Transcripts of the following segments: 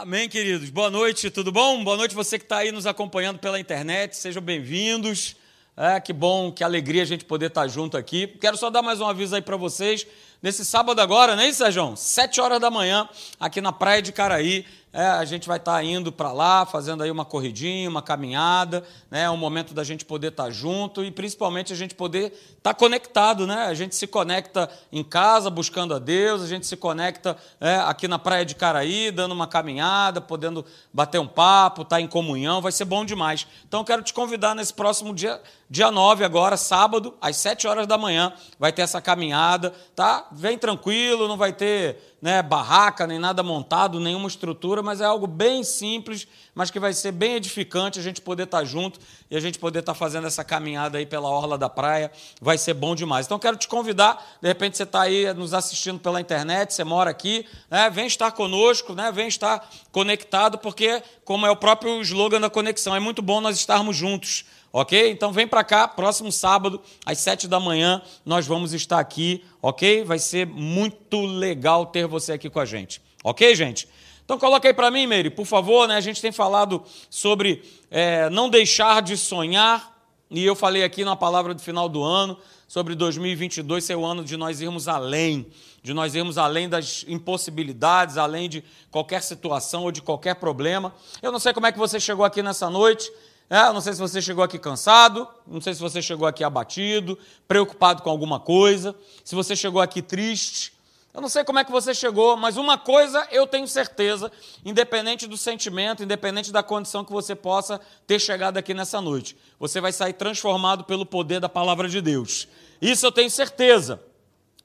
Amém, queridos. Boa noite, tudo bom? Boa noite você que está aí nos acompanhando pela internet. Sejam bem-vindos. É, que bom, que alegria a gente poder estar tá junto aqui. Quero só dar mais um aviso aí para vocês. Nesse sábado agora, é isso, Sérgio? Sete horas da manhã, aqui na Praia de Caraí. É, a gente vai estar tá indo para lá, fazendo aí uma corridinha, uma caminhada, né? É um momento da gente poder estar tá junto e principalmente a gente poder estar tá conectado, né? A gente se conecta em casa buscando a Deus, a gente se conecta é, aqui na praia de Caraí, dando uma caminhada, podendo bater um papo, estar tá em comunhão, vai ser bom demais. Então quero te convidar nesse próximo dia, dia 9 agora, sábado, às 7 horas da manhã, vai ter essa caminhada, tá? Vem tranquilo, não vai ter né, barraca, nem nada montado, nenhuma estrutura, mas é algo bem simples, mas que vai ser bem edificante a gente poder estar junto e a gente poder estar fazendo essa caminhada aí pela orla da praia, vai ser bom demais. Então quero te convidar, de repente você está aí nos assistindo pela internet, você mora aqui, né, vem estar conosco, né, vem estar conectado, porque como é o próprio slogan da conexão, é muito bom nós estarmos juntos. Ok? Então vem para cá, próximo sábado, às sete da manhã, nós vamos estar aqui, ok? Vai ser muito legal ter você aqui com a gente. Ok, gente? Então coloca aí para mim, Meire, por favor, né? A gente tem falado sobre é, não deixar de sonhar, e eu falei aqui na palavra do final do ano, sobre 2022 ser o ano de nós irmos além, de nós irmos além das impossibilidades, além de qualquer situação ou de qualquer problema. Eu não sei como é que você chegou aqui nessa noite, é, não sei se você chegou aqui cansado, não sei se você chegou aqui abatido, preocupado com alguma coisa, se você chegou aqui triste. Eu não sei como é que você chegou, mas uma coisa eu tenho certeza, independente do sentimento, independente da condição que você possa ter chegado aqui nessa noite, você vai sair transformado pelo poder da palavra de Deus. Isso eu tenho certeza.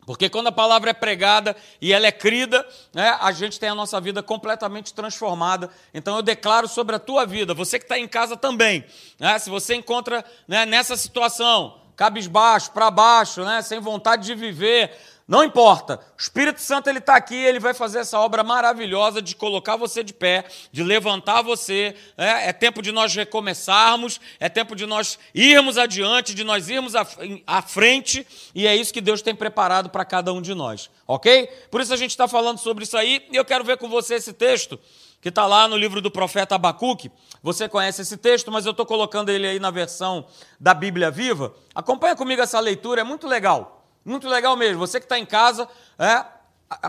Porque quando a palavra é pregada e ela é crida, né, a gente tem a nossa vida completamente transformada. Então eu declaro sobre a tua vida, você que está em casa também, né, se você encontra né, nessa situação, cabisbaixo, para baixo, né, sem vontade de viver, não importa. O Espírito Santo ele está aqui, ele vai fazer essa obra maravilhosa de colocar você de pé, de levantar você. É, é tempo de nós recomeçarmos, é tempo de nós irmos adiante, de nós irmos à, à frente, e é isso que Deus tem preparado para cada um de nós, ok? Por isso a gente está falando sobre isso aí, e eu quero ver com você esse texto que está lá no livro do profeta Abacuque. Você conhece esse texto, mas eu estou colocando ele aí na versão da Bíblia Viva. Acompanha comigo essa leitura, é muito legal. Muito legal mesmo. Você que está em casa, é,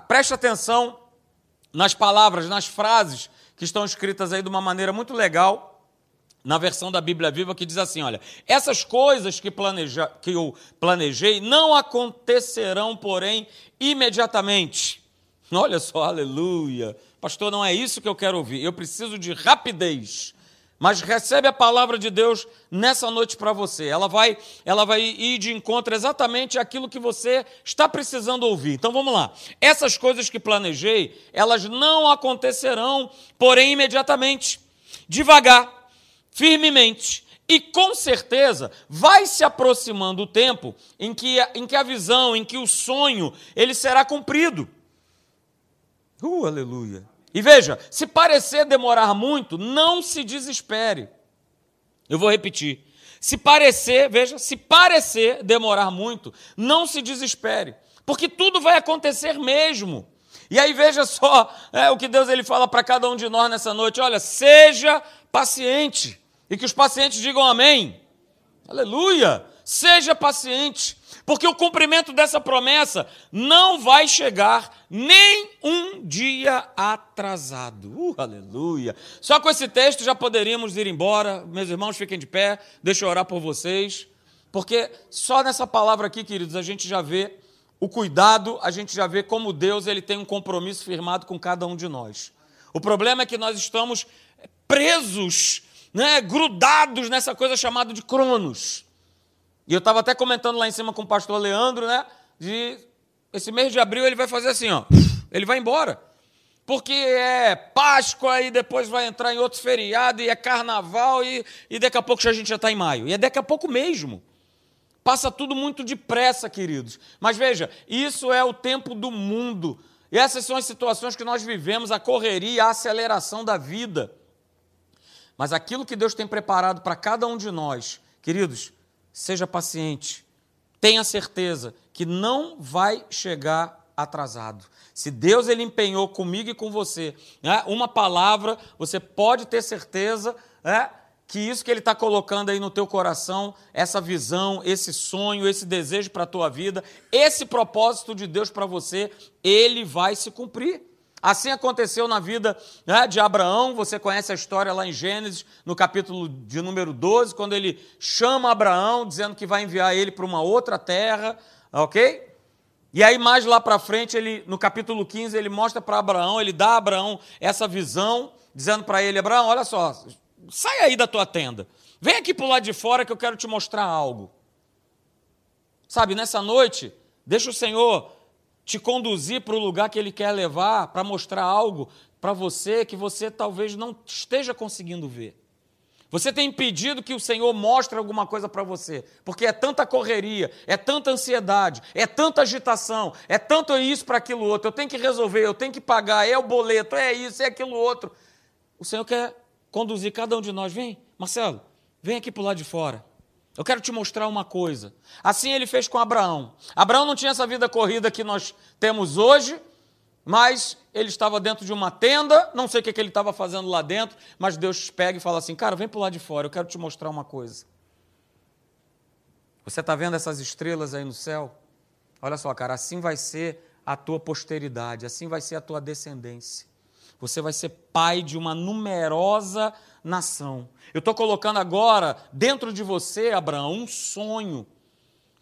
preste atenção nas palavras, nas frases que estão escritas aí de uma maneira muito legal na versão da Bíblia Viva que diz assim: olha, essas coisas que, planeja, que eu planejei não acontecerão, porém, imediatamente. Olha só, aleluia. Pastor, não é isso que eu quero ouvir. Eu preciso de rapidez. Mas recebe a palavra de Deus nessa noite para você. Ela vai, ela vai ir de encontro exatamente aquilo que você está precisando ouvir. Então vamos lá. Essas coisas que planejei, elas não acontecerão, porém imediatamente, devagar, firmemente. E com certeza vai se aproximando o tempo em que, em que a visão, em que o sonho, ele será cumprido. Uh, aleluia. E veja, se parecer demorar muito, não se desespere. Eu vou repetir. Se parecer, veja, se parecer demorar muito, não se desespere, porque tudo vai acontecer mesmo. E aí veja só é, o que Deus ele fala para cada um de nós nessa noite: olha, seja paciente, e que os pacientes digam amém. Aleluia! Seja paciente, porque o cumprimento dessa promessa não vai chegar nem um dia atrasado. Uh, aleluia. Só com esse texto já poderíamos ir embora. Meus irmãos, fiquem de pé, deixa eu orar por vocês. Porque só nessa palavra aqui, queridos, a gente já vê o cuidado, a gente já vê como Deus ele tem um compromisso firmado com cada um de nós. O problema é que nós estamos presos, né, grudados nessa coisa chamada de cronos. E eu estava até comentando lá em cima com o pastor Leandro, né? De esse mês de abril ele vai fazer assim, ó. Ele vai embora. Porque é Páscoa e depois vai entrar em outro feriado e é carnaval e, e daqui a pouco a gente já está em maio. E é daqui a pouco mesmo. Passa tudo muito depressa, queridos. Mas veja, isso é o tempo do mundo. E essas são as situações que nós vivemos, a correria, a aceleração da vida. Mas aquilo que Deus tem preparado para cada um de nós, queridos, seja paciente, tenha certeza que não vai chegar atrasado. Se Deus ele empenhou comigo e com você né, uma palavra, você pode ter certeza né, que isso que ele está colocando aí no teu coração, essa visão, esse sonho, esse desejo para a tua vida, esse propósito de Deus para você, ele vai se cumprir. Assim aconteceu na vida né, de Abraão, você conhece a história lá em Gênesis, no capítulo de número 12, quando ele chama Abraão, dizendo que vai enviar ele para uma outra terra, ok? E aí, mais lá para frente, ele, no capítulo 15, ele mostra para Abraão, ele dá a Abraão essa visão, dizendo para ele: Abraão, olha só, sai aí da tua tenda, vem aqui para o lado de fora que eu quero te mostrar algo. Sabe, nessa noite, deixa o Senhor te conduzir para o lugar que Ele quer levar, para mostrar algo para você que você talvez não esteja conseguindo ver. Você tem impedido que o Senhor mostre alguma coisa para você, porque é tanta correria, é tanta ansiedade, é tanta agitação, é tanto isso para aquilo outro. Eu tenho que resolver, eu tenho que pagar, é o boleto, é isso, é aquilo outro. O Senhor quer conduzir cada um de nós. Vem, Marcelo, vem aqui para o lado de fora. Eu quero te mostrar uma coisa. Assim ele fez com Abraão. Abraão não tinha essa vida corrida que nós temos hoje, mas ele estava dentro de uma tenda, não sei o que ele estava fazendo lá dentro, mas Deus pega e fala assim: Cara, vem para lá de fora, eu quero te mostrar uma coisa. Você está vendo essas estrelas aí no céu? Olha só, cara, assim vai ser a tua posteridade, assim vai ser a tua descendência. Você vai ser pai de uma numerosa nação. Eu estou colocando agora dentro de você, Abraão, um sonho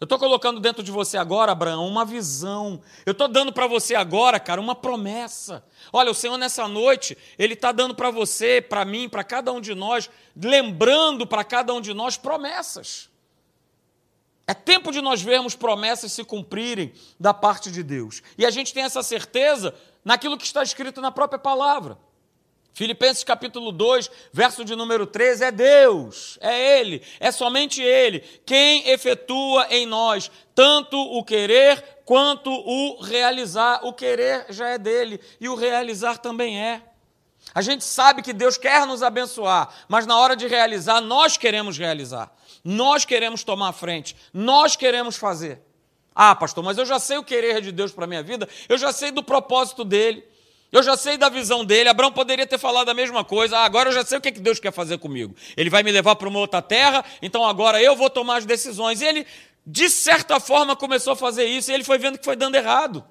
eu estou colocando dentro de você agora, Abraão, uma visão. Eu estou dando para você agora, cara, uma promessa. Olha, o Senhor nessa noite, Ele está dando para você, para mim, para cada um de nós, lembrando para cada um de nós promessas. É tempo de nós vermos promessas se cumprirem da parte de Deus. E a gente tem essa certeza naquilo que está escrito na própria palavra. Filipenses capítulo 2, verso de número 13, é Deus, é Ele, é somente Ele quem efetua em nós tanto o querer quanto o realizar. O querer já é dele e o realizar também é. A gente sabe que Deus quer nos abençoar, mas na hora de realizar, nós queremos realizar, nós queremos tomar a frente, nós queremos fazer. Ah, pastor, mas eu já sei o querer de Deus para a minha vida, eu já sei do propósito dele. Eu já sei da visão dele. Abraão poderia ter falado a mesma coisa. Ah, agora eu já sei o que Deus quer fazer comigo. Ele vai me levar para uma outra terra, então agora eu vou tomar as decisões. E ele, de certa forma, começou a fazer isso e ele foi vendo que foi dando errado.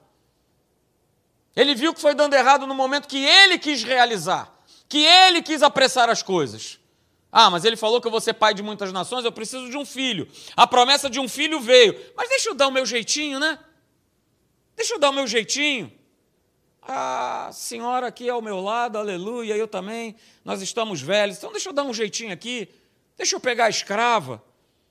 Ele viu que foi dando errado no momento que ele quis realizar, que ele quis apressar as coisas. Ah, mas ele falou que eu vou ser pai de muitas nações, eu preciso de um filho. A promessa de um filho veio. Mas deixa eu dar o meu jeitinho, né? Deixa eu dar o meu jeitinho. A senhora aqui ao meu lado, aleluia, eu também, nós estamos velhos, então deixa eu dar um jeitinho aqui, deixa eu pegar a escrava.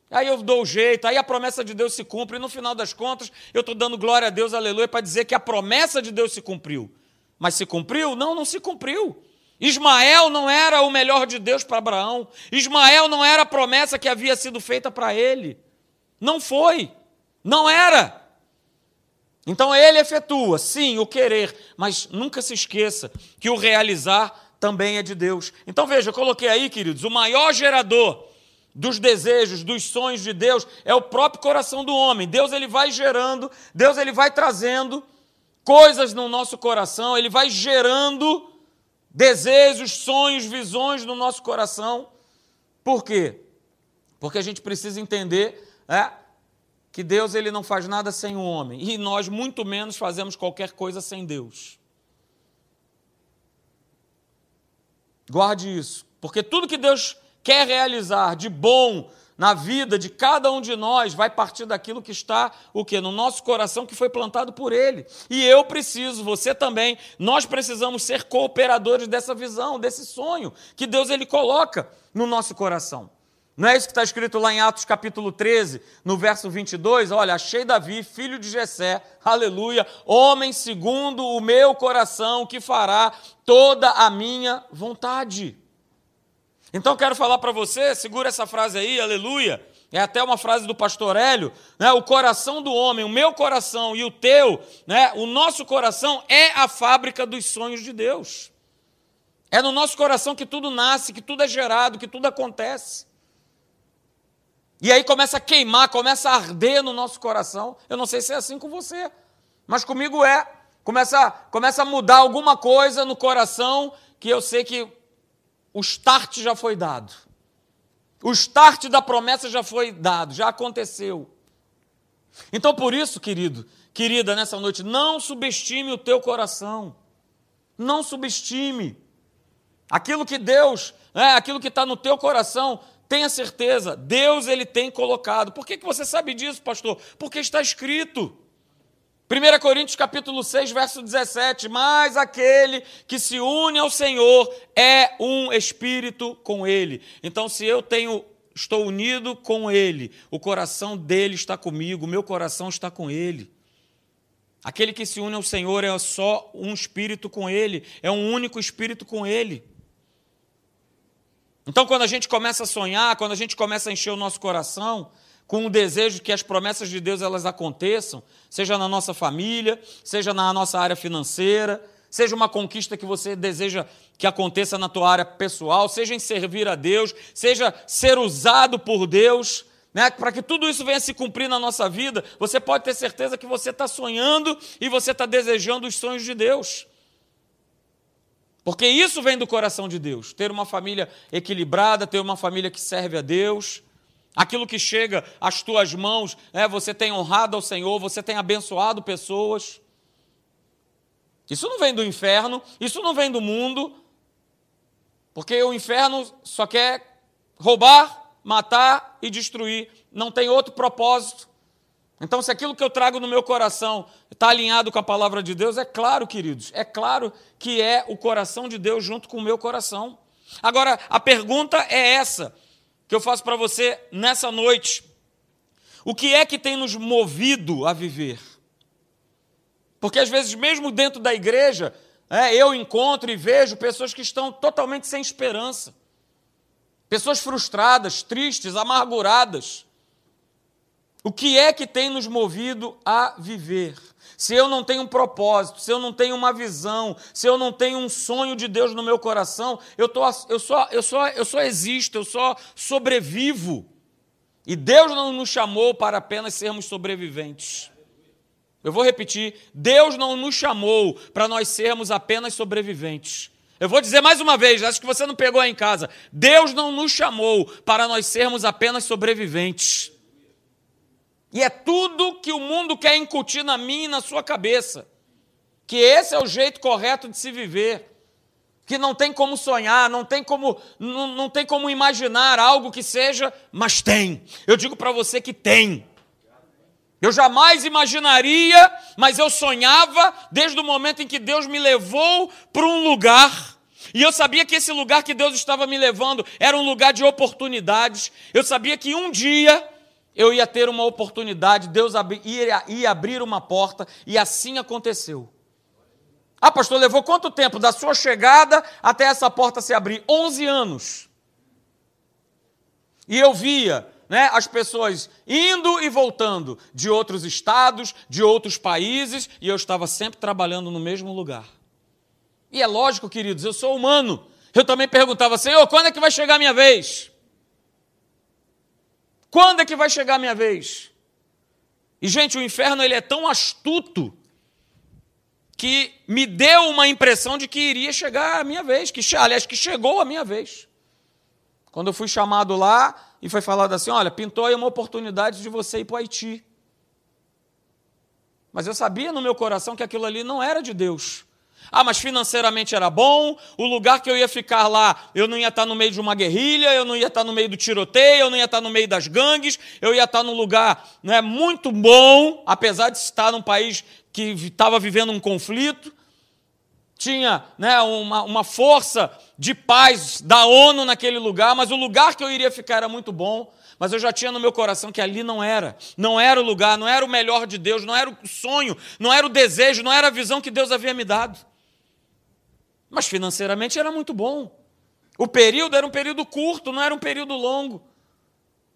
Aí eu dou o jeito, aí a promessa de Deus se cumpre, e no final das contas eu estou dando glória a Deus, aleluia, para dizer que a promessa de Deus se cumpriu. Mas se cumpriu? Não, não se cumpriu. Ismael não era o melhor de Deus para Abraão. Ismael não era a promessa que havia sido feita para ele. Não foi. Não era. Então ele efetua, sim, o querer, mas nunca se esqueça que o realizar também é de Deus. Então veja, eu coloquei aí, queridos, o maior gerador dos desejos, dos sonhos de Deus é o próprio coração do homem. Deus ele vai gerando, Deus ele vai trazendo coisas no nosso coração, ele vai gerando desejos, sonhos, visões no nosso coração. Por quê? Porque a gente precisa entender é, que Deus ele não faz nada sem o homem e nós muito menos fazemos qualquer coisa sem Deus. Guarde isso, porque tudo que Deus quer realizar de bom na vida de cada um de nós vai partir daquilo que está o que no nosso coração que foi plantado por ele. E eu preciso, você também, nós precisamos ser cooperadores dessa visão, desse sonho que Deus ele coloca no nosso coração. Não é isso que está escrito lá em Atos capítulo 13, no verso 22? Olha, achei Davi, filho de Jessé, aleluia, homem segundo o meu coração, que fará toda a minha vontade. Então quero falar para você, segura essa frase aí, aleluia. É até uma frase do pastor Hélio, né? O coração do homem, o meu coração e o teu, né? O nosso coração é a fábrica dos sonhos de Deus. É no nosso coração que tudo nasce, que tudo é gerado, que tudo acontece. E aí começa a queimar, começa a arder no nosso coração. Eu não sei se é assim com você, mas comigo é. Começa, começa a mudar alguma coisa no coração que eu sei que o start já foi dado. O start da promessa já foi dado, já aconteceu. Então, por isso, querido, querida, nessa noite, não subestime o teu coração. Não subestime. Aquilo que Deus, é, aquilo que está no teu coração, tenha certeza, Deus ele tem colocado. Por que, que você sabe disso, pastor? Porque está escrito. 1 Coríntios capítulo 6, verso 17, mas aquele que se une ao Senhor é um espírito com ele. Então, se eu tenho estou unido com ele, o coração dele está comigo, o meu coração está com ele. Aquele que se une ao Senhor é só um espírito com ele, é um único espírito com ele. Então, quando a gente começa a sonhar, quando a gente começa a encher o nosso coração, com o desejo que as promessas de Deus elas aconteçam, seja na nossa família, seja na nossa área financeira, seja uma conquista que você deseja que aconteça na tua área pessoal, seja em servir a Deus, seja ser usado por Deus, né? para que tudo isso venha se cumprir na nossa vida, você pode ter certeza que você está sonhando e você está desejando os sonhos de Deus. Porque isso vem do coração de Deus. Ter uma família equilibrada, ter uma família que serve a Deus, Aquilo que chega às tuas mãos, é, você tem honrado ao Senhor, você tem abençoado pessoas. Isso não vem do inferno, isso não vem do mundo, porque o inferno só quer roubar, matar e destruir, não tem outro propósito. Então, se aquilo que eu trago no meu coração está alinhado com a palavra de Deus, é claro, queridos, é claro que é o coração de Deus junto com o meu coração. Agora, a pergunta é essa: que eu faço para você nessa noite. O que é que tem nos movido a viver? Porque às vezes, mesmo dentro da igreja, é, eu encontro e vejo pessoas que estão totalmente sem esperança, pessoas frustradas, tristes, amarguradas. O que é que tem nos movido a viver? se eu não tenho um propósito, se eu não tenho uma visão, se eu não tenho um sonho de Deus no meu coração, eu, tô, eu, só, eu, só, eu só existo, eu só sobrevivo. E Deus não nos chamou para apenas sermos sobreviventes. Eu vou repetir: Deus não nos chamou para nós sermos apenas sobreviventes. Eu vou dizer mais uma vez, acho que você não pegou aí em casa. Deus não nos chamou para nós sermos apenas sobreviventes. E é tudo que o mundo quer incutir na minha e na sua cabeça. Que esse é o jeito correto de se viver. Que não tem como sonhar, não tem como, não, não tem como imaginar algo que seja, mas tem. Eu digo para você que tem. Eu jamais imaginaria, mas eu sonhava desde o momento em que Deus me levou para um lugar. E eu sabia que esse lugar que Deus estava me levando era um lugar de oportunidades. Eu sabia que um dia eu ia ter uma oportunidade, Deus ia, ia abrir uma porta, e assim aconteceu. Ah, pastor, levou quanto tempo da sua chegada até essa porta se abrir? 11 anos. E eu via né, as pessoas indo e voltando de outros estados, de outros países, e eu estava sempre trabalhando no mesmo lugar. E é lógico, queridos, eu sou humano. Eu também perguntava, Senhor, quando é que vai chegar a minha vez? Quando é que vai chegar a minha vez? E, gente, o inferno ele é tão astuto que me deu uma impressão de que iria chegar a minha vez, que, aliás, que chegou a minha vez. Quando eu fui chamado lá e foi falado assim: olha, pintou aí uma oportunidade de você ir para o Haiti. Mas eu sabia no meu coração que aquilo ali não era de Deus. Ah, mas financeiramente era bom, o lugar que eu ia ficar lá, eu não ia estar no meio de uma guerrilha, eu não ia estar no meio do tiroteio, eu não ia estar no meio das gangues, eu ia estar num lugar né, muito bom, apesar de estar num país que estava vivendo um conflito. Tinha né, uma, uma força de paz da ONU naquele lugar, mas o lugar que eu iria ficar era muito bom mas eu já tinha no meu coração que ali não era, não era o lugar, não era o melhor de Deus, não era o sonho, não era o desejo, não era a visão que Deus havia me dado. Mas financeiramente era muito bom. O período era um período curto, não era um período longo.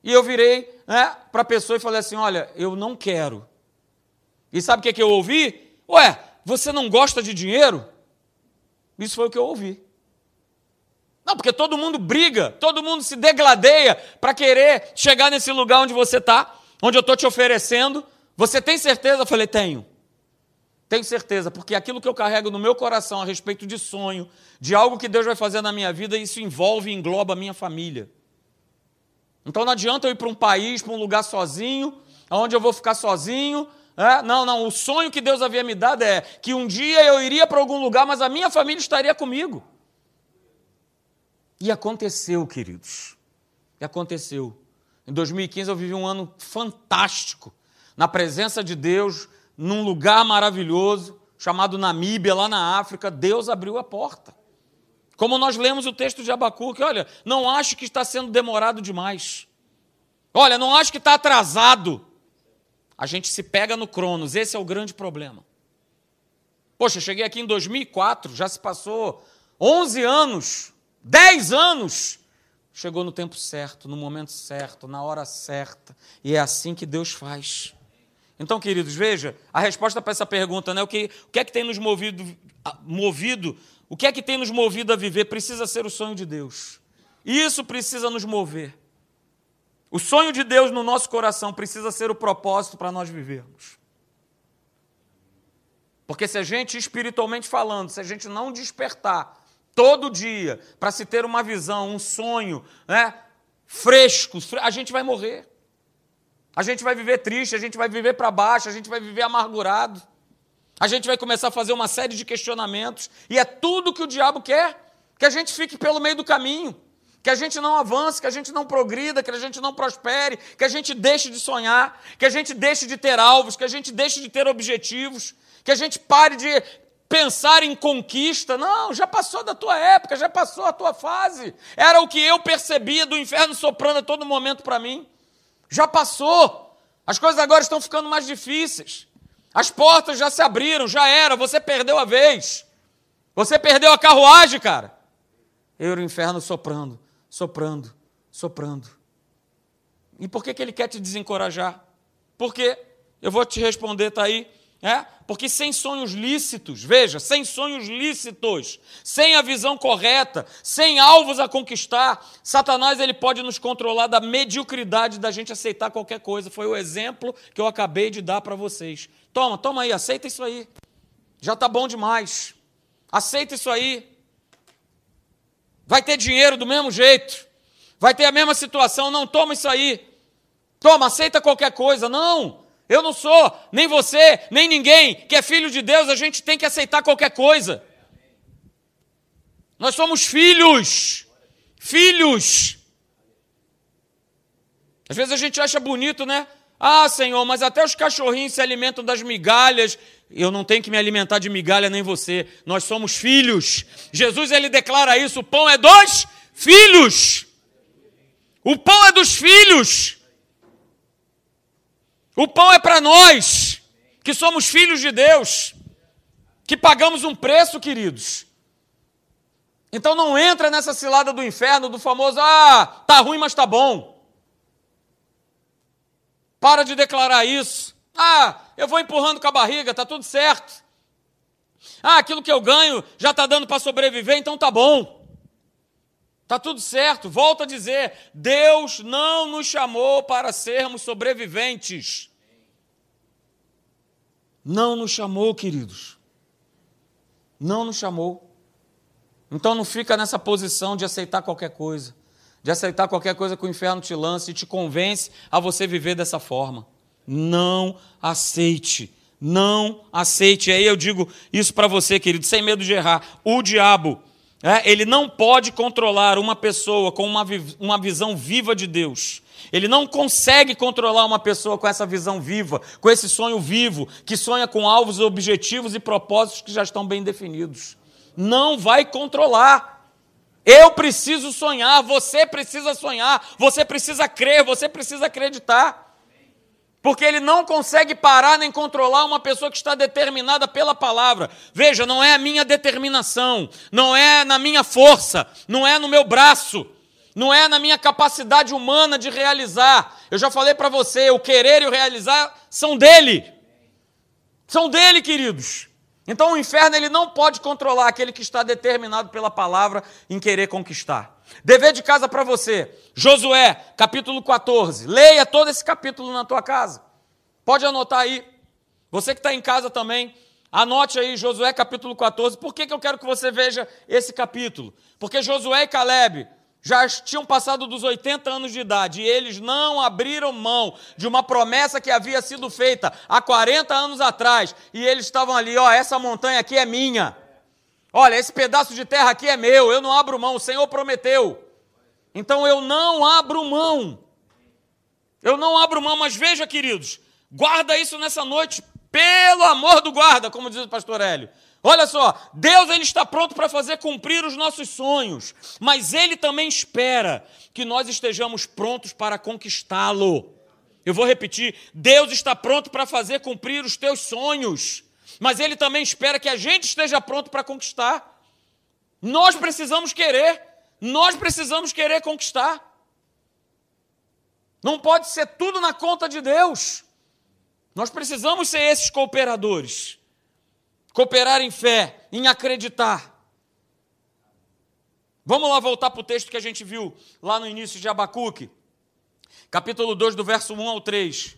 E eu virei né, para a pessoa e falei assim: Olha, eu não quero. E sabe o que, que eu ouvi? Ué, você não gosta de dinheiro? Isso foi o que eu ouvi. Não, porque todo mundo briga, todo mundo se degladeia para querer chegar nesse lugar onde você está, onde eu estou te oferecendo. Você tem certeza? Eu falei: Tenho. Tenho certeza, porque aquilo que eu carrego no meu coração a respeito de sonho, de algo que Deus vai fazer na minha vida, isso envolve e engloba a minha família. Então não adianta eu ir para um país, para um lugar sozinho, onde eu vou ficar sozinho. É? Não, não. O sonho que Deus havia me dado é que um dia eu iria para algum lugar, mas a minha família estaria comigo. E aconteceu, queridos. E aconteceu. Em 2015 eu vivi um ano fantástico, na presença de Deus, num lugar maravilhoso, chamado Namíbia, lá na África. Deus abriu a porta. Como nós lemos o texto de Abacuque, olha, não acho que está sendo demorado demais. Olha, não acho que está atrasado. A gente se pega no Cronos, esse é o grande problema. Poxa, eu cheguei aqui em 2004, já se passou 11 anos, 10 anos. Chegou no tempo certo, no momento certo, na hora certa. E é assim que Deus faz. Então, queridos, veja, a resposta para essa pergunta, né? O que, o que é que tem nos movido, movido, o que é que tem nos movido a viver? Precisa ser o sonho de Deus. Isso precisa nos mover. O sonho de Deus no nosso coração precisa ser o propósito para nós vivermos. Porque se a gente, espiritualmente falando, se a gente não despertar todo dia para se ter uma visão, um sonho, né, fresco, a gente vai morrer. A gente vai viver triste, a gente vai viver para baixo, a gente vai viver amargurado. A gente vai começar a fazer uma série de questionamentos, e é tudo que o diabo quer, que a gente fique pelo meio do caminho, que a gente não avance, que a gente não progrida, que a gente não prospere, que a gente deixe de sonhar, que a gente deixe de ter alvos, que a gente deixe de ter objetivos, que a gente pare de pensar em conquista. Não, já passou da tua época, já passou a tua fase. Era o que eu percebia do inferno soprando a todo momento para mim. Já passou. As coisas agora estão ficando mais difíceis. As portas já se abriram, já era, você perdeu a vez. Você perdeu a carruagem, cara. Eu o inferno soprando, soprando, soprando. E por que, que ele quer te desencorajar? Porque eu vou te responder, está aí. É? Porque sem sonhos lícitos, veja, sem sonhos lícitos, sem a visão correta, sem alvos a conquistar, Satanás ele pode nos controlar da mediocridade da gente aceitar qualquer coisa. Foi o exemplo que eu acabei de dar para vocês. Toma, toma aí, aceita isso aí. Já está bom demais. Aceita isso aí. Vai ter dinheiro do mesmo jeito. Vai ter a mesma situação. Não, toma isso aí. Toma, aceita qualquer coisa. Não. Eu não sou, nem você, nem ninguém que é filho de Deus, a gente tem que aceitar qualquer coisa. Nós somos filhos. Filhos. Às vezes a gente acha bonito, né? Ah, Senhor, mas até os cachorrinhos se alimentam das migalhas. Eu não tenho que me alimentar de migalha nem você. Nós somos filhos. Jesus ele declara isso: o pão é dos filhos. O pão é dos filhos. O pão é para nós, que somos filhos de Deus, que pagamos um preço, queridos. Então não entra nessa cilada do inferno, do famoso, ah, tá ruim, mas tá bom. Para de declarar isso. Ah, eu vou empurrando com a barriga, tá tudo certo. Ah, aquilo que eu ganho já está dando para sobreviver, então tá bom. Tá tudo certo. Volto a dizer, Deus não nos chamou para sermos sobreviventes. Não nos chamou, queridos. Não nos chamou. Então não fica nessa posição de aceitar qualquer coisa, de aceitar qualquer coisa que o inferno te lance e te convence a você viver dessa forma. Não aceite. Não aceite. E aí eu digo isso para você, querido, sem medo de errar. O diabo, é, ele não pode controlar uma pessoa com uma, uma visão viva de Deus. Ele não consegue controlar uma pessoa com essa visão viva, com esse sonho vivo, que sonha com alvos, objetivos e propósitos que já estão bem definidos. Não vai controlar. Eu preciso sonhar, você precisa sonhar, você precisa crer, você precisa acreditar. Porque ele não consegue parar nem controlar uma pessoa que está determinada pela palavra. Veja, não é a minha determinação, não é na minha força, não é no meu braço, não é na minha capacidade humana de realizar. Eu já falei para você, o querer e o realizar são dele. São dele, queridos. Então o inferno ele não pode controlar aquele que está determinado pela palavra em querer conquistar. Dever de casa para você. Josué, capítulo 14. Leia todo esse capítulo na tua casa. Pode anotar aí. Você que está em casa também, Anote aí Josué capítulo 14. Por que, que eu quero que você veja esse capítulo? Porque Josué e Caleb já tinham passado dos 80 anos de idade e eles não abriram mão de uma promessa que havia sido feita há 40 anos atrás. E eles estavam ali, ó, essa montanha aqui é minha. Olha, esse pedaço de terra aqui é meu, eu não abro mão, o Senhor prometeu. Então eu não abro mão. Eu não abro mão, mas veja, queridos, guarda isso nessa noite, pelo amor do guarda, como diz o pastor Hélio. Olha só, Deus ele está pronto para fazer cumprir os nossos sonhos, mas ele também espera que nós estejamos prontos para conquistá-lo. Eu vou repetir: Deus está pronto para fazer cumprir os teus sonhos, mas ele também espera que a gente esteja pronto para conquistar. Nós precisamos querer, nós precisamos querer conquistar. Não pode ser tudo na conta de Deus. Nós precisamos ser esses cooperadores cooperar em fé, em acreditar. Vamos lá voltar para o texto que a gente viu lá no início de Abacuque, capítulo 2, do verso 1 ao 3.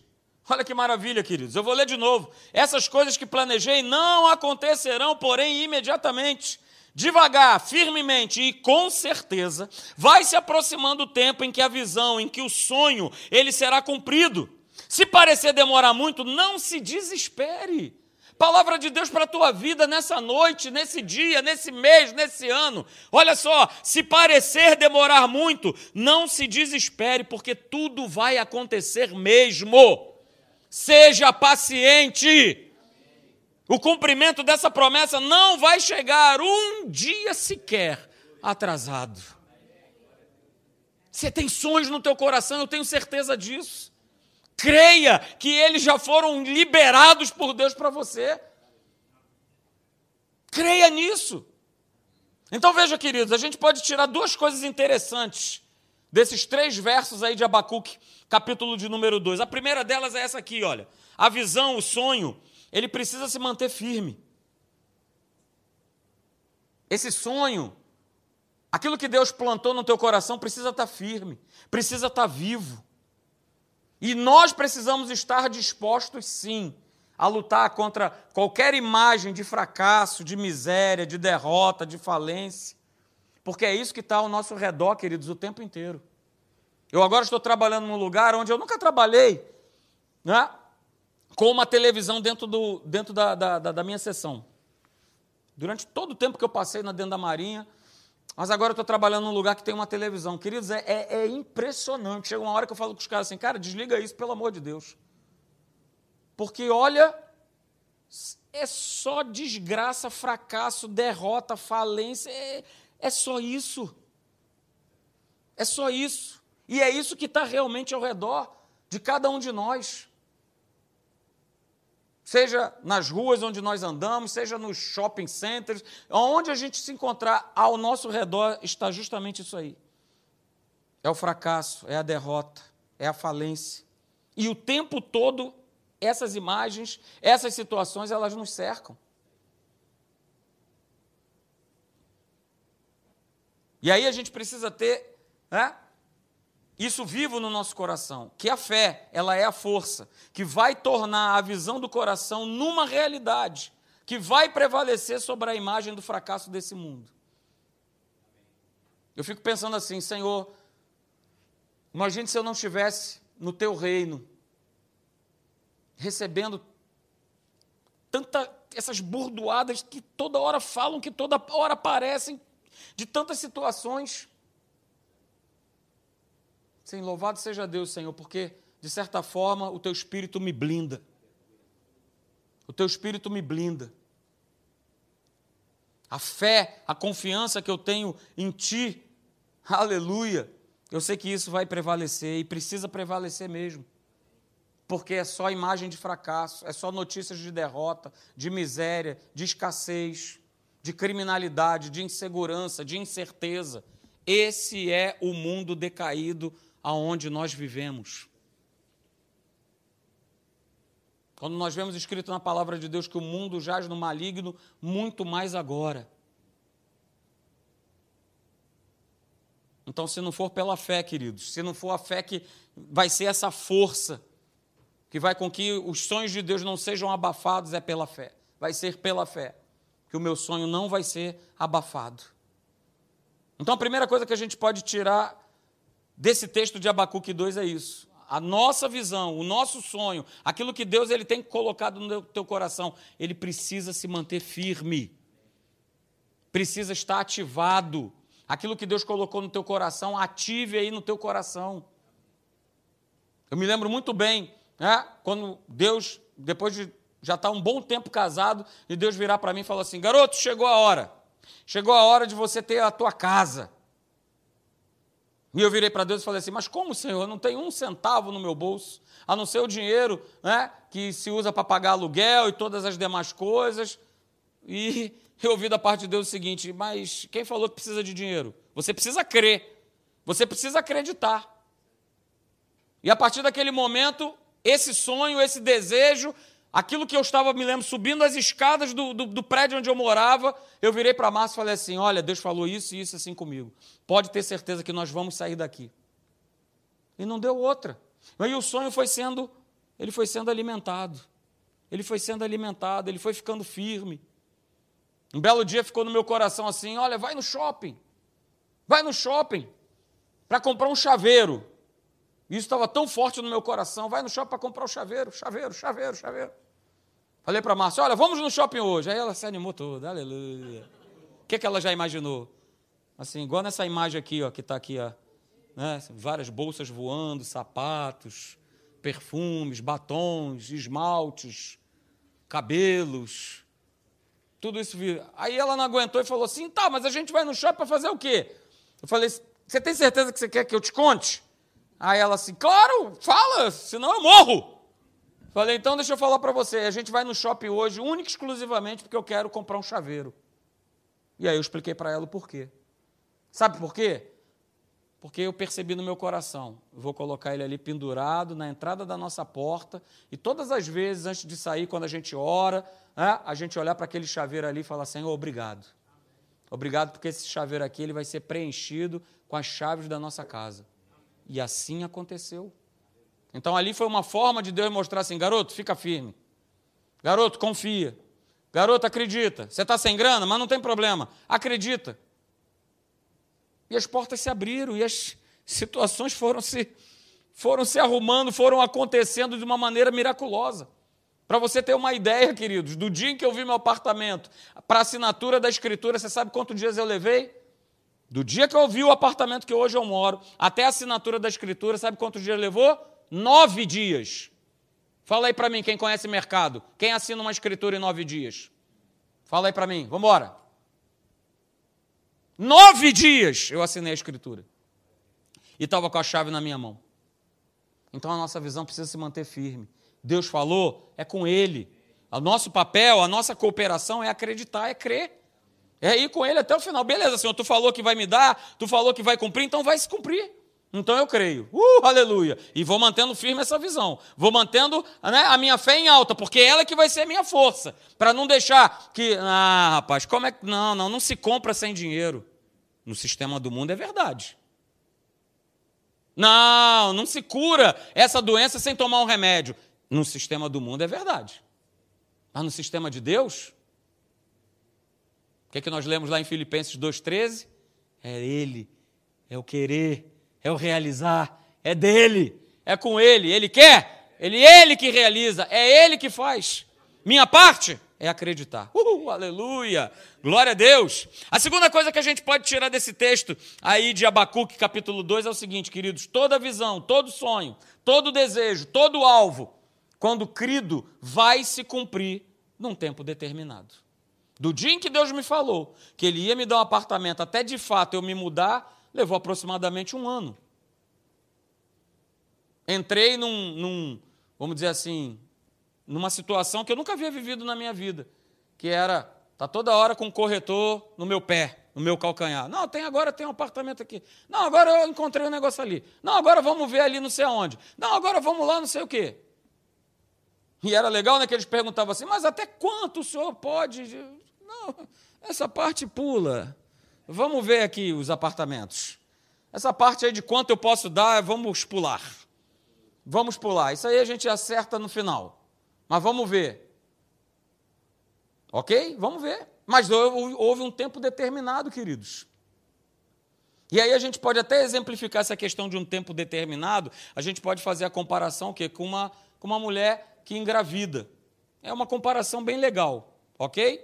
Olha que maravilha, queridos. Eu vou ler de novo. Essas coisas que planejei não acontecerão, porém, imediatamente. Devagar, firmemente e com certeza, vai se aproximando o tempo em que a visão, em que o sonho, ele será cumprido. Se parecer demorar muito, não se desespere Palavra de Deus para a tua vida nessa noite, nesse dia, nesse mês, nesse ano. Olha só, se parecer demorar muito, não se desespere, porque tudo vai acontecer mesmo. Seja paciente. O cumprimento dessa promessa não vai chegar um dia sequer atrasado. Você tem sonhos no teu coração, eu tenho certeza disso. Creia que eles já foram liberados por Deus para você. Creia nisso. Então veja, queridos, a gente pode tirar duas coisas interessantes desses três versos aí de Abacuque, capítulo de número 2. A primeira delas é essa aqui, olha. A visão, o sonho, ele precisa se manter firme. Esse sonho, aquilo que Deus plantou no teu coração precisa estar firme, precisa estar vivo. E nós precisamos estar dispostos, sim, a lutar contra qualquer imagem de fracasso, de miséria, de derrota, de falência. Porque é isso que está ao nosso redor, queridos, o tempo inteiro. Eu agora estou trabalhando num lugar onde eu nunca trabalhei, né? com uma televisão dentro, do, dentro da, da, da minha sessão. Durante todo o tempo que eu passei na dentro da Marinha, mas agora eu estou trabalhando num lugar que tem uma televisão. Queridos, é, é, é, impressionante. Chega uma hora que eu falo com os caras assim, cara, desliga isso, pelo amor de Deus. Porque, olha, é só desgraça, fracasso, derrota, falência. É, é só isso. É só isso. E é isso que está realmente ao redor de cada um de nós seja nas ruas onde nós andamos, seja nos shopping centers, onde a gente se encontrar, ao nosso redor está justamente isso aí. É o fracasso, é a derrota, é a falência. E o tempo todo essas imagens, essas situações, elas nos cercam. E aí a gente precisa ter né, isso vivo no nosso coração, que a fé, ela é a força que vai tornar a visão do coração numa realidade, que vai prevalecer sobre a imagem do fracasso desse mundo. Eu fico pensando assim, Senhor, imagine se eu não estivesse no teu reino, recebendo tanta essas burdoadas que toda hora falam, que toda hora aparecem, de tantas situações. Sim, louvado seja Deus, Senhor, porque, de certa forma, o teu espírito me blinda. O teu espírito me blinda. A fé, a confiança que eu tenho em Ti, aleluia. Eu sei que isso vai prevalecer e precisa prevalecer mesmo. Porque é só imagem de fracasso, é só notícias de derrota, de miséria, de escassez, de criminalidade, de insegurança, de incerteza. Esse é o mundo decaído aonde nós vivemos. Quando nós vemos escrito na palavra de Deus que o mundo jaz no maligno, muito mais agora. Então, se não for pela fé, queridos, se não for a fé que vai ser essa força que vai com que os sonhos de Deus não sejam abafados, é pela fé. vai ser pela fé, que o meu sonho não vai ser abafado. Então a primeira coisa que a gente pode tirar desse texto de Abacuque 2 é isso. A nossa visão, o nosso sonho, aquilo que Deus ele tem colocado no teu coração, ele precisa se manter firme. Precisa estar ativado. Aquilo que Deus colocou no teu coração, ative aí no teu coração. Eu me lembro muito bem, né, quando Deus, depois de já estar um bom tempo casado, e Deus virar para mim e falar assim: garoto, chegou a hora. Chegou a hora de você ter a tua casa. E eu virei para Deus e falei assim: Mas como, Senhor? Eu não tenho um centavo no meu bolso, a não ser o dinheiro né, que se usa para pagar aluguel e todas as demais coisas. E eu ouvi da parte de Deus o seguinte: Mas quem falou que precisa de dinheiro? Você precisa crer, você precisa acreditar. E a partir daquele momento, esse sonho, esse desejo, aquilo que eu estava, me lembro, subindo as escadas do, do, do prédio onde eu morava, eu virei para a Márcia e falei assim: Olha, Deus falou isso e isso assim comigo. Pode ter certeza que nós vamos sair daqui. E não deu outra. Aí o sonho foi sendo, ele foi sendo alimentado. Ele foi sendo alimentado, ele foi ficando firme. Um belo dia ficou no meu coração assim: olha, vai no shopping. Vai no shopping para comprar um chaveiro. Isso estava tão forte no meu coração. Vai no shopping para comprar o um chaveiro, chaveiro, chaveiro, chaveiro. Falei para a Márcia: olha, vamos no shopping hoje. Aí ela se animou toda, aleluia. O que, que ela já imaginou? Assim, igual nessa imagem aqui, ó, que está aqui, ó, né? várias bolsas voando, sapatos, perfumes, batons, esmaltes, cabelos, tudo isso. Aí ela não aguentou e falou assim: tá, mas a gente vai no shopping para fazer o quê? Eu falei: você tem certeza que você quer que eu te conte? Aí ela assim: claro, fala, senão eu morro. Falei: então deixa eu falar para você, a gente vai no shopping hoje, única e exclusivamente porque eu quero comprar um chaveiro. E aí eu expliquei para ela o porquê. Sabe por quê? Porque eu percebi no meu coração, vou colocar ele ali pendurado na entrada da nossa porta, e todas as vezes antes de sair, quando a gente ora, né, a gente olhar para aquele chaveiro ali e falar: Senhor, obrigado. Obrigado porque esse chaveiro aqui ele vai ser preenchido com as chaves da nossa casa. E assim aconteceu. Então ali foi uma forma de Deus mostrar assim: garoto, fica firme. Garoto, confia. Garoto, acredita. Você está sem grana, mas não tem problema. Acredita. E as portas se abriram e as situações foram se, foram se arrumando, foram acontecendo de uma maneira miraculosa. Para você ter uma ideia, queridos, do dia em que eu vi meu apartamento para assinatura da escritura, você sabe quantos dias eu levei? Do dia que eu vi o apartamento que hoje eu moro até a assinatura da escritura, sabe quantos dias levou? Nove dias. Fala aí para mim, quem conhece mercado. Quem assina uma escritura em nove dias? Fala aí para mim, vamos embora. Nove dias eu assinei a escritura. E estava com a chave na minha mão. Então a nossa visão precisa se manter firme. Deus falou, é com Ele. O nosso papel, a nossa cooperação é acreditar, é crer. É ir com Ele até o final. Beleza, Senhor, tu falou que vai me dar, tu falou que vai cumprir, então vai se cumprir. Então eu creio. Uh, aleluia. E vou mantendo firme essa visão. Vou mantendo né, a minha fé em alta, porque ela é que vai ser minha força. Para não deixar que. Ah, rapaz, como é que. Não, não, não se compra sem dinheiro. No sistema do mundo é verdade. Não, não se cura essa doença sem tomar um remédio. No sistema do mundo é verdade. Mas no sistema de Deus, o que, é que nós lemos lá em Filipenses 2,13? É Ele, é o querer é o realizar, é dele, é com ele. Ele quer, ele ele que realiza, é ele que faz. Minha parte é acreditar. Uh, aleluia! Glória a Deus! A segunda coisa que a gente pode tirar desse texto aí de Abacuque, capítulo 2, é o seguinte, queridos: toda visão, todo sonho, todo desejo, todo alvo, quando crido, vai se cumprir num tempo determinado. Do dia em que Deus me falou que Ele ia me dar um apartamento, até de fato eu me mudar, levou aproximadamente um ano. Entrei num, num, vamos dizer assim, numa situação que eu nunca havia vivido na minha vida, que era tá toda hora com um corretor no meu pé, no meu calcanhar. Não, tem agora tem um apartamento aqui. Não, agora eu encontrei um negócio ali. Não, agora vamos ver ali não sei aonde. Não, agora vamos lá não sei o quê. E era legal, né, que eles perguntavam assim, mas até quanto o senhor pode? Não, essa parte pula. Vamos ver aqui os apartamentos. Essa parte aí de quanto eu posso dar, vamos pular. Vamos pular. Isso aí a gente acerta no final. Mas vamos ver. Ok? Vamos ver. Mas houve um tempo determinado, queridos. E aí a gente pode até exemplificar essa questão de um tempo determinado, a gente pode fazer a comparação que com uma, com uma mulher que engravida. É uma comparação bem legal, ok?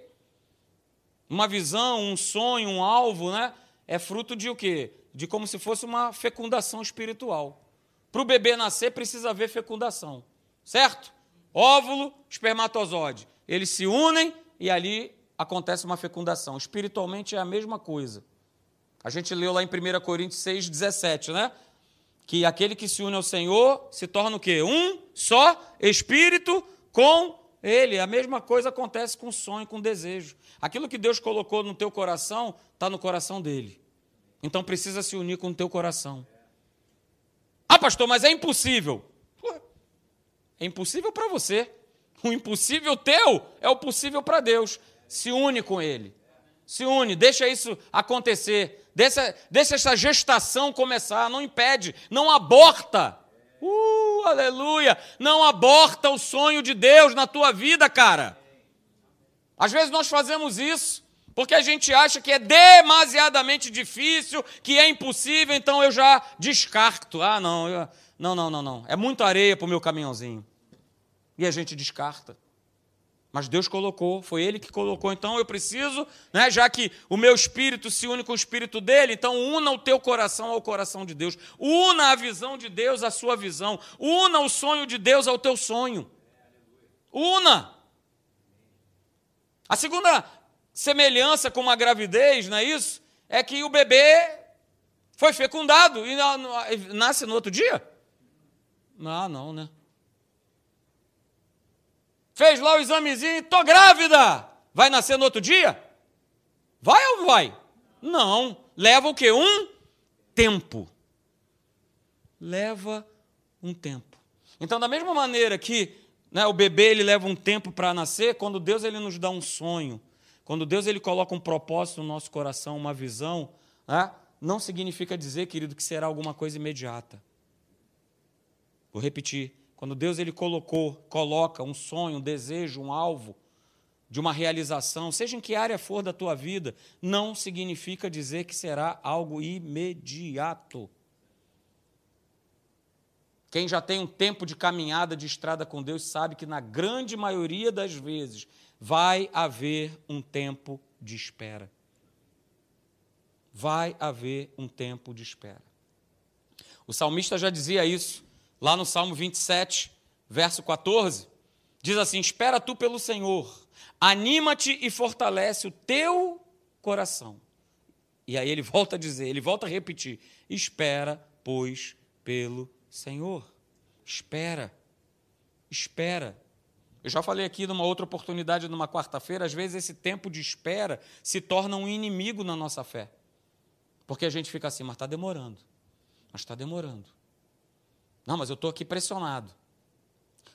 Uma visão, um sonho, um alvo, né? É fruto de o quê? De como se fosse uma fecundação espiritual. Para o bebê nascer, precisa haver fecundação, certo? Óvulo, espermatozoide. Eles se unem e ali acontece uma fecundação. Espiritualmente é a mesma coisa. A gente leu lá em 1 Coríntios 6, 17, né? Que aquele que se une ao Senhor se torna o quê? Um só espírito com ele. A mesma coisa acontece com sonho, com desejo. Aquilo que Deus colocou no teu coração, está no coração dele. Então precisa se unir com o teu coração. Ah, pastor, mas é impossível. É impossível para você. O impossível teu é o possível para Deus. Se une com Ele. Se une, deixa isso acontecer. Deixa, deixa essa gestação começar. Não impede, não aborta. Uh, aleluia! Não aborta o sonho de Deus na tua vida, cara. Às vezes nós fazemos isso porque a gente acha que é demasiadamente difícil, que é impossível, então eu já descarto. Ah, não, eu, não, não, não, não. É muita areia para o meu caminhãozinho. E a gente descarta. Mas Deus colocou, foi Ele que colocou. Então eu preciso, né, já que o meu espírito se une com o espírito dele, então una o teu coração ao coração de Deus. Una a visão de Deus à sua visão. Una o sonho de Deus ao teu sonho. Una. A segunda semelhança com uma gravidez, não é isso? É que o bebê foi fecundado e nasce no outro dia? Ah, não, né? Fez lá o examezinho, tô grávida. Vai nascer no outro dia? Vai ou vai? Não. Leva o quê? Um tempo. Leva um tempo. Então, da mesma maneira que né, o bebê ele leva um tempo para nascer, quando Deus ele nos dá um sonho, quando Deus ele coloca um propósito no nosso coração, uma visão, né, não significa dizer, querido, que será alguma coisa imediata. Vou repetir. Quando Deus ele colocou, coloca um sonho, um desejo, um alvo de uma realização, seja em que área for da tua vida, não significa dizer que será algo imediato. Quem já tem um tempo de caminhada de estrada com Deus sabe que na grande maioria das vezes vai haver um tempo de espera. Vai haver um tempo de espera. O salmista já dizia isso lá no Salmo 27, verso 14, diz assim: Espera tu pelo Senhor, anima-te e fortalece o teu coração. E aí ele volta a dizer, ele volta a repetir: Espera, pois, pelo Senhor. Espera, espera. Eu já falei aqui numa outra oportunidade, numa quarta-feira, às vezes esse tempo de espera se torna um inimigo na nossa fé. Porque a gente fica assim, mas está demorando. Mas está demorando. Não, mas eu estou aqui pressionado.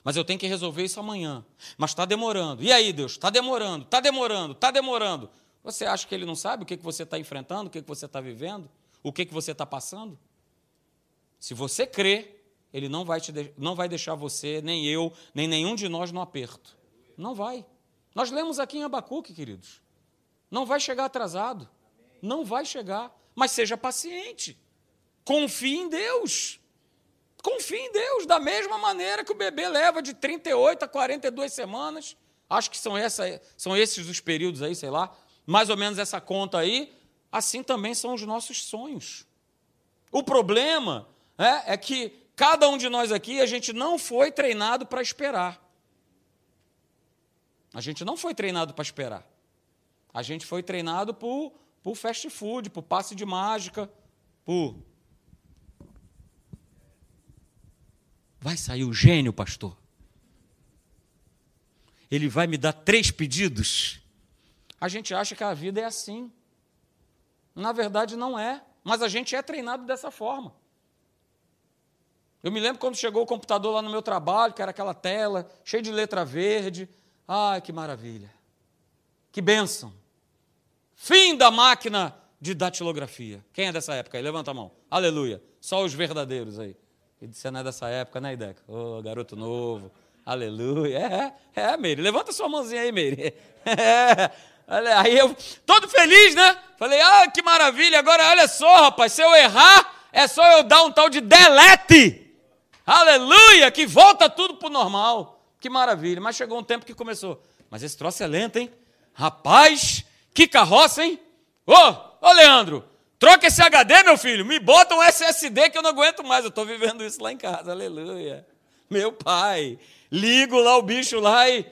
Mas eu tenho que resolver isso amanhã. Mas está demorando. E aí, Deus? Está demorando, está demorando, está demorando. Você acha que ele não sabe o que, que você está enfrentando, o que, que você está vivendo, o que, que você está passando? Se você crê, ele não vai, te de... não vai deixar você, nem eu, nem nenhum de nós no aperto. Não vai. Nós lemos aqui em Abacuque, queridos. Não vai chegar atrasado. Não vai chegar. Mas seja paciente. Confie em Deus. Confie em Deus, da mesma maneira que o bebê leva de 38 a 42 semanas. Acho que são, essa, são esses os períodos aí, sei lá. Mais ou menos essa conta aí. Assim também são os nossos sonhos. O problema é, é que cada um de nós aqui, a gente não foi treinado para esperar. A gente não foi treinado para esperar. A gente foi treinado por, por fast food, por passe de mágica, por Vai sair o gênio, pastor. Ele vai me dar três pedidos. A gente acha que a vida é assim. Na verdade, não é. Mas a gente é treinado dessa forma. Eu me lembro quando chegou o computador lá no meu trabalho, que era aquela tela, cheia de letra verde. Ai, que maravilha. Que bênção. Fim da máquina de datilografia. Quem é dessa época aí? Levanta a mão. Aleluia. Só os verdadeiros aí. E não é dessa época, né, Ideca? Ô, oh, garoto novo. Aleluia. É, é, Meire. Levanta sua mãozinha aí, Meire. É. Olha, aí eu, todo feliz, né? Falei, ah, que maravilha. Agora, olha só, rapaz, se eu errar, é só eu dar um tal de delete. Aleluia, que volta tudo pro normal. Que maravilha. Mas chegou um tempo que começou. Mas esse troço é lento, hein? Rapaz, que carroça, hein? Ô, ô Leandro, troca esse HD, meu filho. Me bota um SSD que eu não aguento mais. Eu estou vivendo isso lá em casa. Aleluia. Meu pai. Ligo lá o bicho lá e.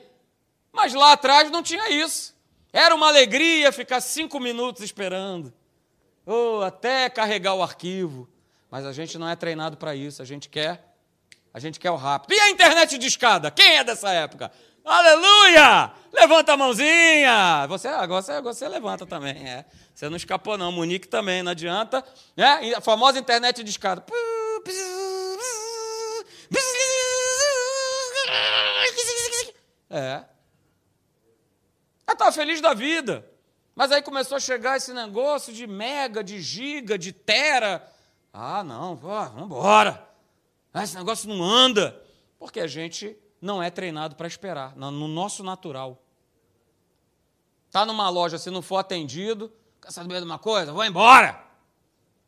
Mas lá atrás não tinha isso. Era uma alegria ficar cinco minutos esperando. Ou até carregar o arquivo. Mas a gente não é treinado para isso. A gente quer. A gente quer o rápido. E a internet de escada? Quem é dessa época? Aleluia! Levanta a mãozinha! Você, agora você, você levanta também, é. Você não escapou, não. Monique também, não adianta. É? A famosa internet de escada. É. Ela estava feliz da vida. Mas aí começou a chegar esse negócio de mega, de giga, de tera. Ah, não, vamos embora. Ah, esse negócio não anda. Porque a gente não é treinado para esperar, no nosso natural. Está numa loja, se não for atendido, quer saber de uma coisa? Vou embora.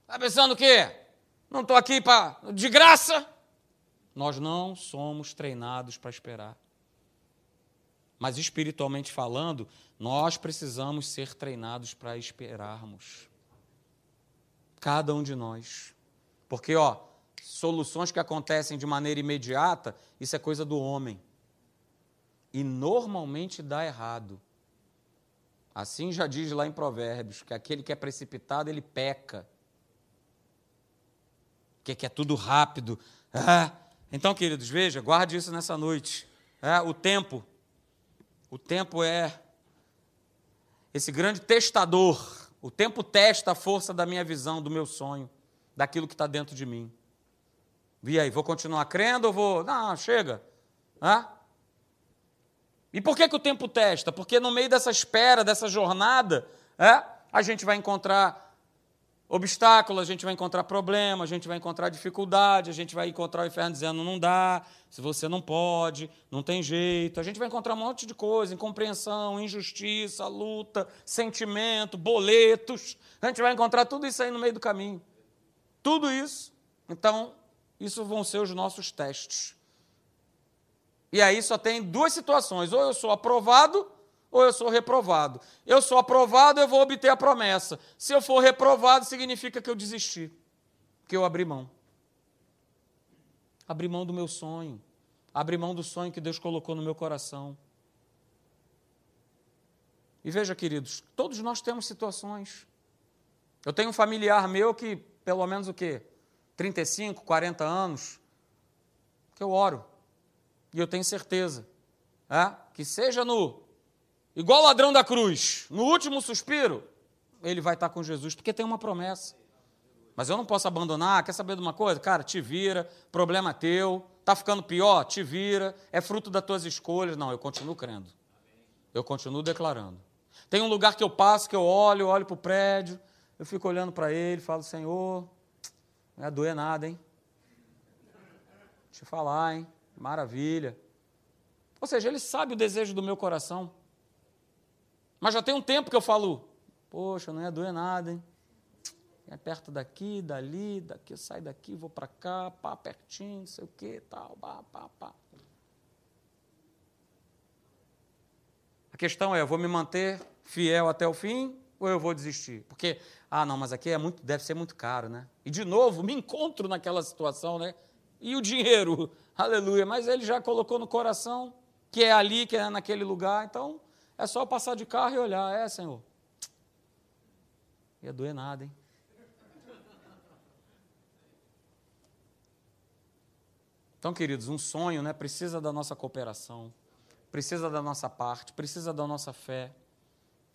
Está pensando o quê? Não estou aqui para de graça? Nós não somos treinados para esperar. Mas espiritualmente falando, nós precisamos ser treinados para esperarmos. Cada um de nós. Porque, ó, soluções que acontecem de maneira imediata, isso é coisa do homem. E normalmente dá errado. Assim já diz lá em Provérbios, que aquele que é precipitado, ele peca. Que é tudo rápido. Ah, então, queridos, veja, guarde isso nessa noite. É, o tempo o tempo é esse grande testador. O tempo testa a força da minha visão, do meu sonho, daquilo que está dentro de mim. Vi aí, vou continuar crendo ou vou. Não, chega. Hã? E por que, que o tempo testa? Porque no meio dessa espera, dessa jornada, é, a gente vai encontrar obstáculo, a gente vai encontrar problema, a gente vai encontrar dificuldade, a gente vai encontrar o inferno dizendo não dá, se você não pode, não tem jeito. A gente vai encontrar um monte de coisa, incompreensão, injustiça, luta, sentimento, boletos. A gente vai encontrar tudo isso aí no meio do caminho. Tudo isso. Então, isso vão ser os nossos testes. E aí só tem duas situações: ou eu sou aprovado ou eu sou reprovado. Eu sou aprovado, eu vou obter a promessa. Se eu for reprovado, significa que eu desisti, que eu abri mão. Abri mão do meu sonho, abri mão do sonho que Deus colocou no meu coração. E veja, queridos, todos nós temos situações. Eu tenho um familiar meu que, pelo menos o quê? 35, 40 anos, que eu oro. E eu tenho certeza é, que seja no igual ladrão da cruz, no último suspiro, ele vai estar com Jesus, porque tem uma promessa. Mas eu não posso abandonar, quer saber de uma coisa? Cara, te vira, problema teu, está ficando pior, te vira, é fruto das tuas escolhas. Não, eu continuo crendo. Eu continuo declarando. Tem um lugar que eu passo, que eu olho, olho para o prédio, eu fico olhando para ele, falo, Senhor, não ia doer nada, hein? Eu falar, hein? Maravilha. Ou seja, ele sabe o desejo do meu coração. Mas já tem um tempo que eu falo, poxa, não ia doer nada, hein? É perto daqui, dali, daqui, sai daqui, vou para cá, pá, pertinho, não sei o que, tal, pá, pá, pá. A questão é, eu vou me manter fiel até o fim ou eu vou desistir? Porque, ah, não, mas aqui é muito, deve ser muito caro, né? E de novo, me encontro naquela situação, né? E o dinheiro, aleluia, mas ele já colocou no coração que é ali, que é naquele lugar, então é só passar de carro e olhar. É, Senhor. Ia doer nada, hein? Então, queridos, um sonho né, precisa da nossa cooperação, precisa da nossa parte, precisa da nossa fé,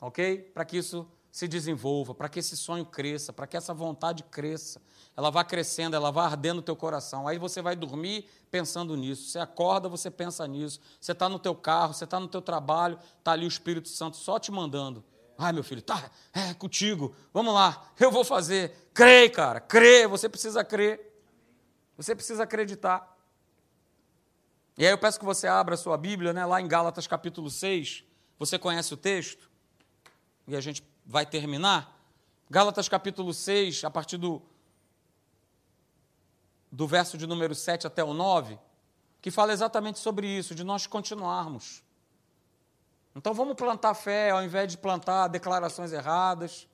ok? Para que isso se desenvolva, para que esse sonho cresça, para que essa vontade cresça. Ela vá crescendo, ela vá ardendo no teu coração. Aí você vai dormir pensando nisso. Você acorda, você pensa nisso. Você está no teu carro, você está no teu trabalho, está ali o Espírito Santo só te mandando. Ai, meu filho, tá, é contigo. Vamos lá, eu vou fazer. Crê, cara, crê, você precisa crer. Você precisa acreditar. E aí eu peço que você abra a sua Bíblia, né, lá em Gálatas capítulo 6. Você conhece o texto? E a gente vai terminar. Gálatas capítulo 6, a partir do, do verso de número 7 até o 9, que fala exatamente sobre isso, de nós continuarmos. Então vamos plantar fé ao invés de plantar declarações erradas.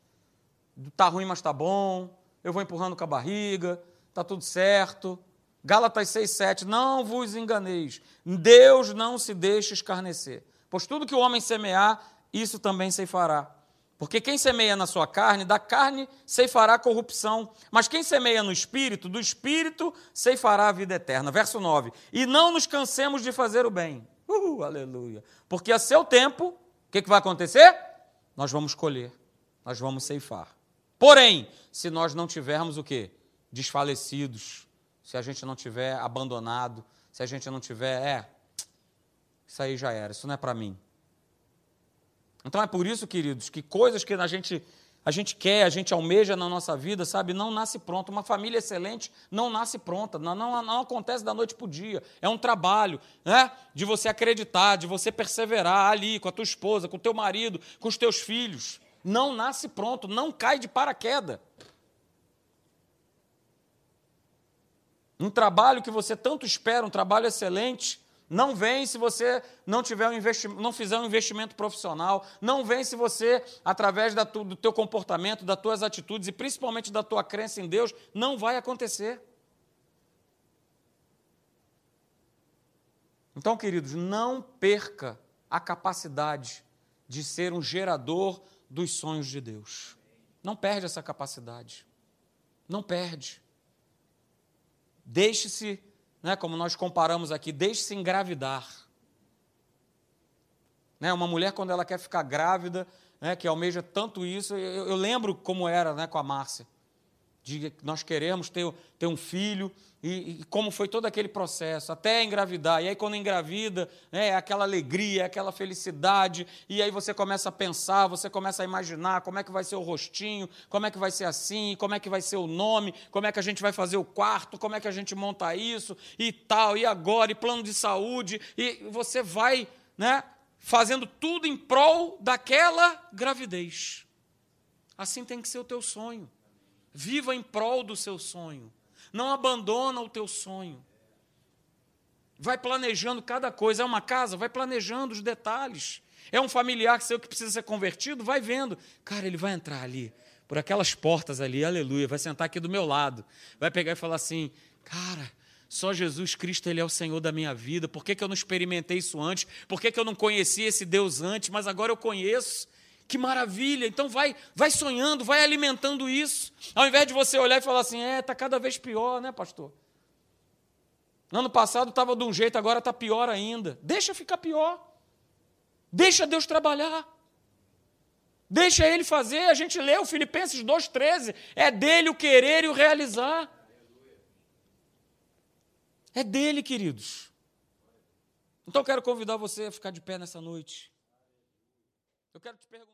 Tá ruim, mas tá bom. Eu vou empurrando com a barriga, tá tudo certo. Gálatas 6,7, não vos enganeis, Deus não se deixa escarnecer, pois tudo que o homem semear, isso também se fará. Porque quem semeia na sua carne, da carne ceifará corrupção, mas quem semeia no espírito, do espírito ceifará a vida eterna. Verso 9. E não nos cansemos de fazer o bem. Uh, aleluia. Porque a seu tempo, o que, que vai acontecer? Nós vamos colher, nós vamos ceifar. Porém, se nós não tivermos o quê? Desfalecidos, se a gente não tiver abandonado, se a gente não tiver, é, isso aí já era, isso não é para mim. Então é por isso, queridos, que coisas que a gente, a gente quer, a gente almeja na nossa vida, sabe, não nasce pronta. Uma família excelente não nasce pronta, não, não, não acontece da noite para o dia. É um trabalho né, de você acreditar, de você perseverar ali com a tua esposa, com o teu marido, com os teus filhos. Não nasce pronto, não cai de paraquedas. Um trabalho que você tanto espera, um trabalho excelente, não vem se você não tiver um não fizer um investimento profissional. Não vem se você, através da tu, do teu comportamento, das tuas atitudes e principalmente da tua crença em Deus, não vai acontecer. Então, queridos, não perca a capacidade de ser um gerador dos sonhos de Deus. Não perde essa capacidade. Não perde. Deixe-se né, como nós comparamos aqui, deixe-se engravidar. Né, uma mulher, quando ela quer ficar grávida, né, que almeja tanto isso, eu, eu lembro como era né, com a Márcia de nós queremos ter, ter um filho, e, e, como foi todo aquele processo, até engravidar. E aí, quando engravida, né, é aquela alegria, é aquela felicidade, e aí você começa a pensar, você começa a imaginar como é que vai ser o rostinho, como é que vai ser assim, como é que vai ser o nome, como é que a gente vai fazer o quarto, como é que a gente monta isso, e tal, e agora, e plano de saúde, e você vai né, fazendo tudo em prol daquela gravidez. Assim tem que ser o teu sonho. Viva em prol do seu sonho. Não abandona o teu sonho. Vai planejando cada coisa. É uma casa, vai planejando os detalhes. É um familiar seu que precisa ser convertido, vai vendo. Cara, ele vai entrar ali, por aquelas portas ali, aleluia, vai sentar aqui do meu lado. Vai pegar e falar assim: Cara, só Jesus Cristo, Ele é o Senhor da minha vida. Por que, que eu não experimentei isso antes? Por que, que eu não conhecia esse Deus antes? Mas agora eu conheço. Que maravilha! Então vai, vai sonhando, vai alimentando isso. Ao invés de você olhar e falar assim, é, está cada vez pior, né, pastor? No ano passado estava de um jeito, agora está pior ainda. Deixa ficar pior. Deixa Deus trabalhar. Deixa Ele fazer. A gente lê o Filipenses 2,13. É dele o querer e o realizar. É dele, queridos. Então eu quero convidar você a ficar de pé nessa noite. Eu quero te perguntar.